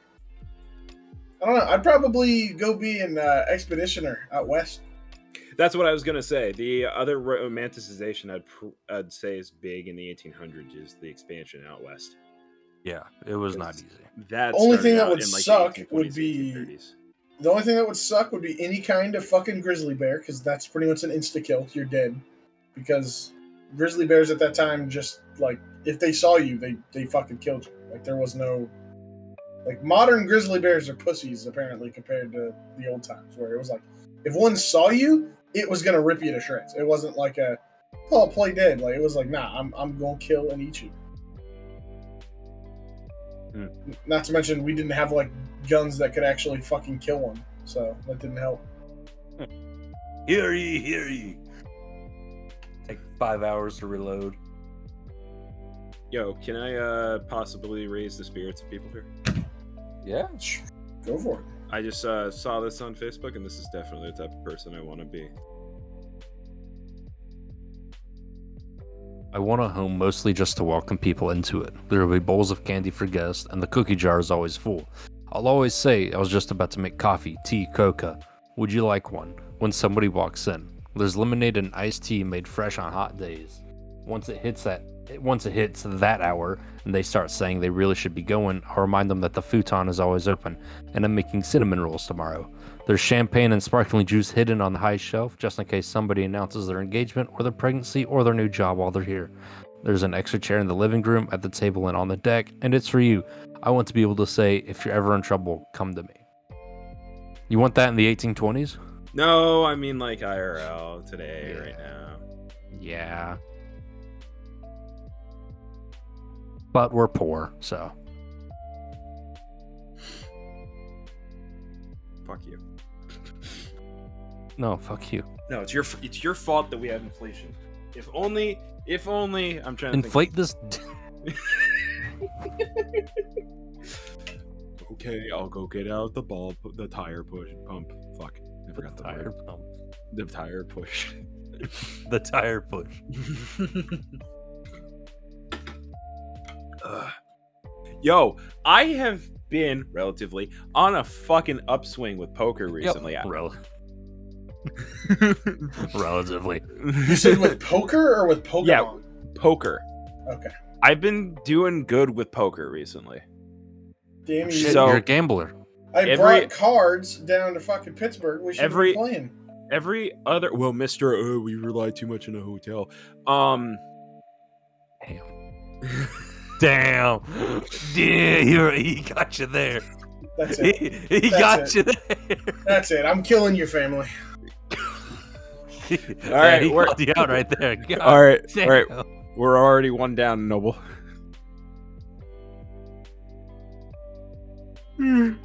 I don't know. I'd probably go be an uh, expeditioner out west. that's what i was gonna say the other romanticization i'd pr- i'd say is big in the 1800s is the expansion out west Yeah, it was not easy. that Only thing that would like, the suck 1820s, would be- 1830s. The only thing that would suck would be any kind of fucking grizzly bear, because that's pretty much an insta kill. You're dead. Because grizzly bears at that time just like if they saw you, they they fucking killed you. Like there was no like modern grizzly bears are pussies apparently compared to the old times where it was like if one saw you, it was gonna rip you to shreds. It wasn't like a oh play dead. Like it was like nah, I'm I'm gonna kill and eat you. Hmm. Not to mention we didn't have like guns that could actually fucking kill one, so that didn't help. Hear ye, hear ye. Take five hours to reload. Yo, can I uh possibly raise the spirits of people here? Yeah. Go for it. I just uh, saw this on Facebook, and this is definitely the type of person I want to be. I want a home mostly just to welcome people into it. There will be bowls of candy for guests, and the cookie jar is always full. I'll always say I was just about to make coffee, tea, coca. Would you like one? When somebody walks in, there's lemonade and iced tea made fresh on hot days. Once it hits that, once it hits that hour, and they start saying they really should be going, I'll remind them that the futon is always open, and I'm making cinnamon rolls tomorrow. There's champagne and sparkling juice hidden on the high shelf just in case somebody announces their engagement or their pregnancy or their new job while they're here. There's an extra chair in the living room, at the table, and on the deck, and it's for you. I want to be able to say, if you're ever in trouble, come to me. You want that in the 1820s? No, I mean like IRL today, right now. Yeah. But we're poor, so. Fuck you. No, fuck you. No, it's your it's your fault that we have inflation. If only, if only I'm trying to Inflate this. <laughs> Okay, I'll go get out the ball, the tire push pump. Fuck, I forgot the tire word. pump. The tire push. <laughs> The tire push. <laughs> Ugh. Yo, I have been relatively on a fucking upswing with poker recently. I- Rel- <laughs> relatively. You said with poker or with Pokemon? Yeah. poker. Okay. I've been doing good with poker recently. Damn you. So, you're a gambler. I every- brought cards down to fucking Pittsburgh. We should Every- be playing. Every other well, Mister, oh, we rely too much on a hotel. Um, Damn. <laughs> Damn. Yeah, he, he got you there. That's it. he That's got it. you there. That's it. I'm killing your family. All right, he we're- called you out right there. God all right, damn. all right, we're already one down, Noble. That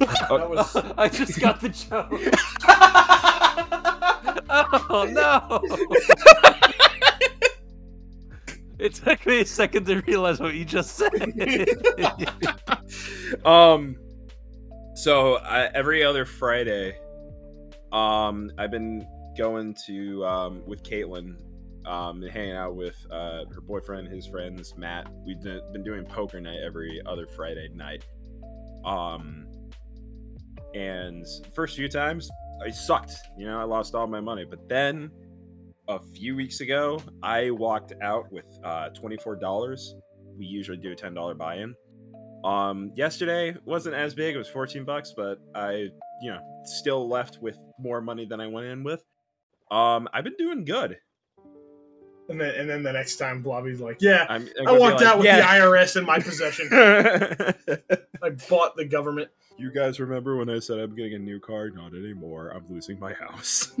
<laughs> was I just got the joke. <laughs> oh no! <laughs> it took me a second to realize what you just said. <laughs> um, so I, every other Friday, um, I've been going to um with Caitlin, um, and hanging out with uh her boyfriend, his friends, Matt. We've been doing poker night every other Friday night. Um, and first few times I sucked. You know, I lost all my money, but then a few weeks ago, I walked out with uh, twenty-four dollars. We usually do a ten dollar buy-in. Um, yesterday wasn't as big; it was fourteen bucks, but I, you know, still left with more money than I went in with. Um, I've been doing good. and then and then the next time Blobby's like, Yeah, I'm, I'm I walked like, out with "Yeah." the IRS in my possession. <laughs> I bought the government. you guys remember when I said I'm getting a new car? Not anymore. I'm losing my house. <laughs>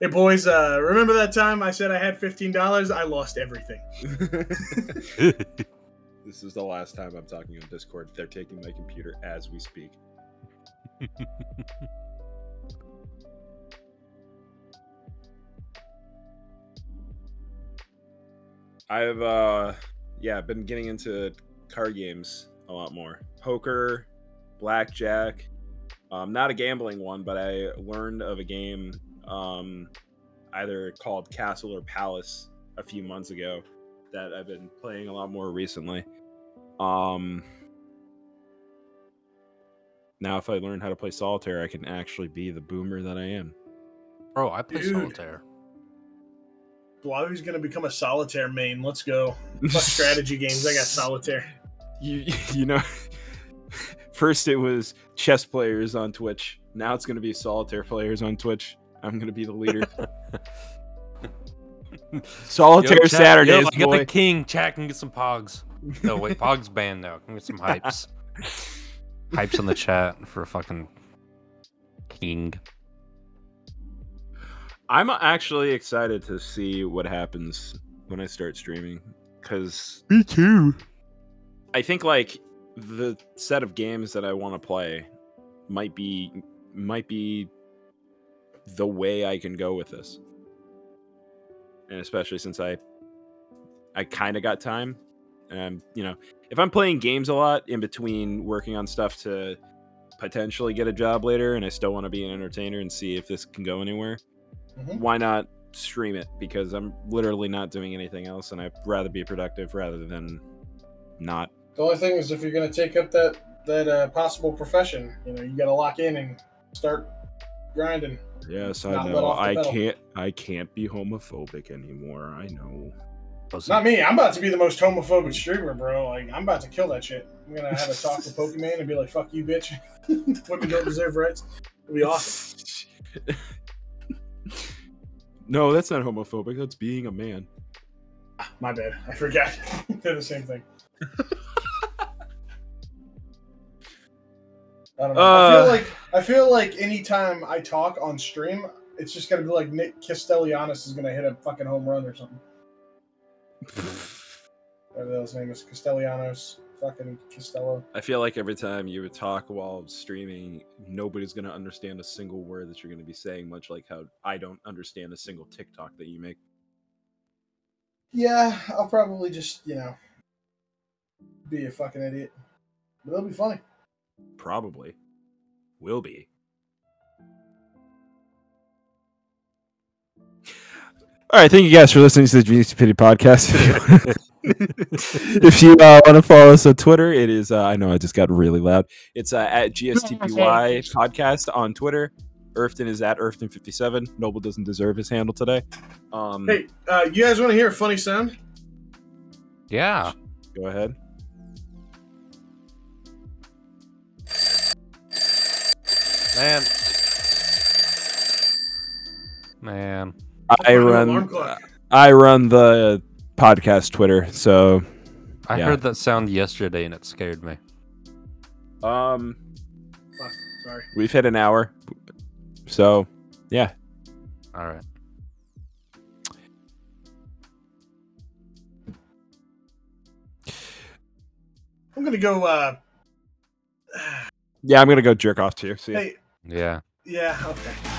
Hey boys, uh, remember that time I said I had fifteen dollars? I lost everything. <laughs> <laughs> this is the last time I'm talking on Discord. They're taking my computer as we speak. <laughs> I've uh yeah, been getting into card games a lot more. Poker, blackjack. Um not a gambling one, but I learned of a game um either called Castle or Palace a few months ago that I've been playing a lot more recently. Um now if I learn how to play solitaire, I can actually be the boomer that I am. Bro, I play Dude. solitaire. Blobby's gonna become a solitaire main. Let's go. <laughs> Fuck strategy games. I got solitaire. You <laughs> you know <laughs> first it was chess players on Twitch. Now it's gonna be solitaire players on Twitch. I'm gonna be the leader. <laughs> solitaire Yo, chat- Saturdays, Yo, I got boy. the king. Chat can get some pogs. No, wait, <laughs> pogs banned now. Can we get some hypes. <laughs> hypes in the chat for a fucking king. I'm actually excited to see what happens when I start streaming because Me too. I think like the set of games that I want to play might be might be the way I can go with this. And especially since I I kind of got time and I'm, you know, if I'm playing games a lot in between working on stuff to potentially get a job later and I still want to be an entertainer and see if this can go anywhere, Mhm. why not stream it because I'm literally not doing anything else and I'd rather be productive rather than not. The only thing is if you're gonna take up that that uh, possible profession, you know, you gotta lock in and start grinding. Yes, I let know. I pedal. can't I can't be homophobic anymore. I know. Oh, it's not me. I'm about to be the most homophobic streamer, bro. Like I'm about to kill that shit. I'm gonna have a talk with Pokemon and be like, "Fuck you, bitch. <laughs> Women don't deserve rights." It'll be <laughs> awesome. no, that's not homophobic. That's being a man. Ah, my bad. I forgot. <laughs> They're the same thing. I don't know. I Uh. feel like I feel like anytime I talk on stream, it's just gonna be like Nick Castellanos is gonna hit a fucking home run or something. <laughs> Whatever hell's name is, Castellanos, fucking Castello. I feel like every time you would talk while streaming, nobody's gonna understand a single word that you're gonna be saying, much like how I don't understand a single TikTok that you make. Yeah, I'll probably just you know be a fucking idiot, but it'll be funny. Probably. Will be. All right, thank you guys for listening to the Genius Pity podcast. <laughs> if you uh, want to follow us on Twitter, it is. Uh, I know I just got really loud. It's uh, at GSTPY <laughs> podcast on Twitter. Irfton is at Irfton57. Noble doesn't deserve his handle today. Um, Hey, uh, you guys want to hear a funny sound? Yeah. go ahead. Man. Man. I Find an alarm run. I run the podcast Twitter. So, I Yeah. heard that sound yesterday and it scared me. um, Fuck, sorry. we've hit an hour. So, yeah. All right. I'm gonna go. uh Yeah, I'm gonna go jerk off too. See ya. Hey, Yeah. yeah, okay.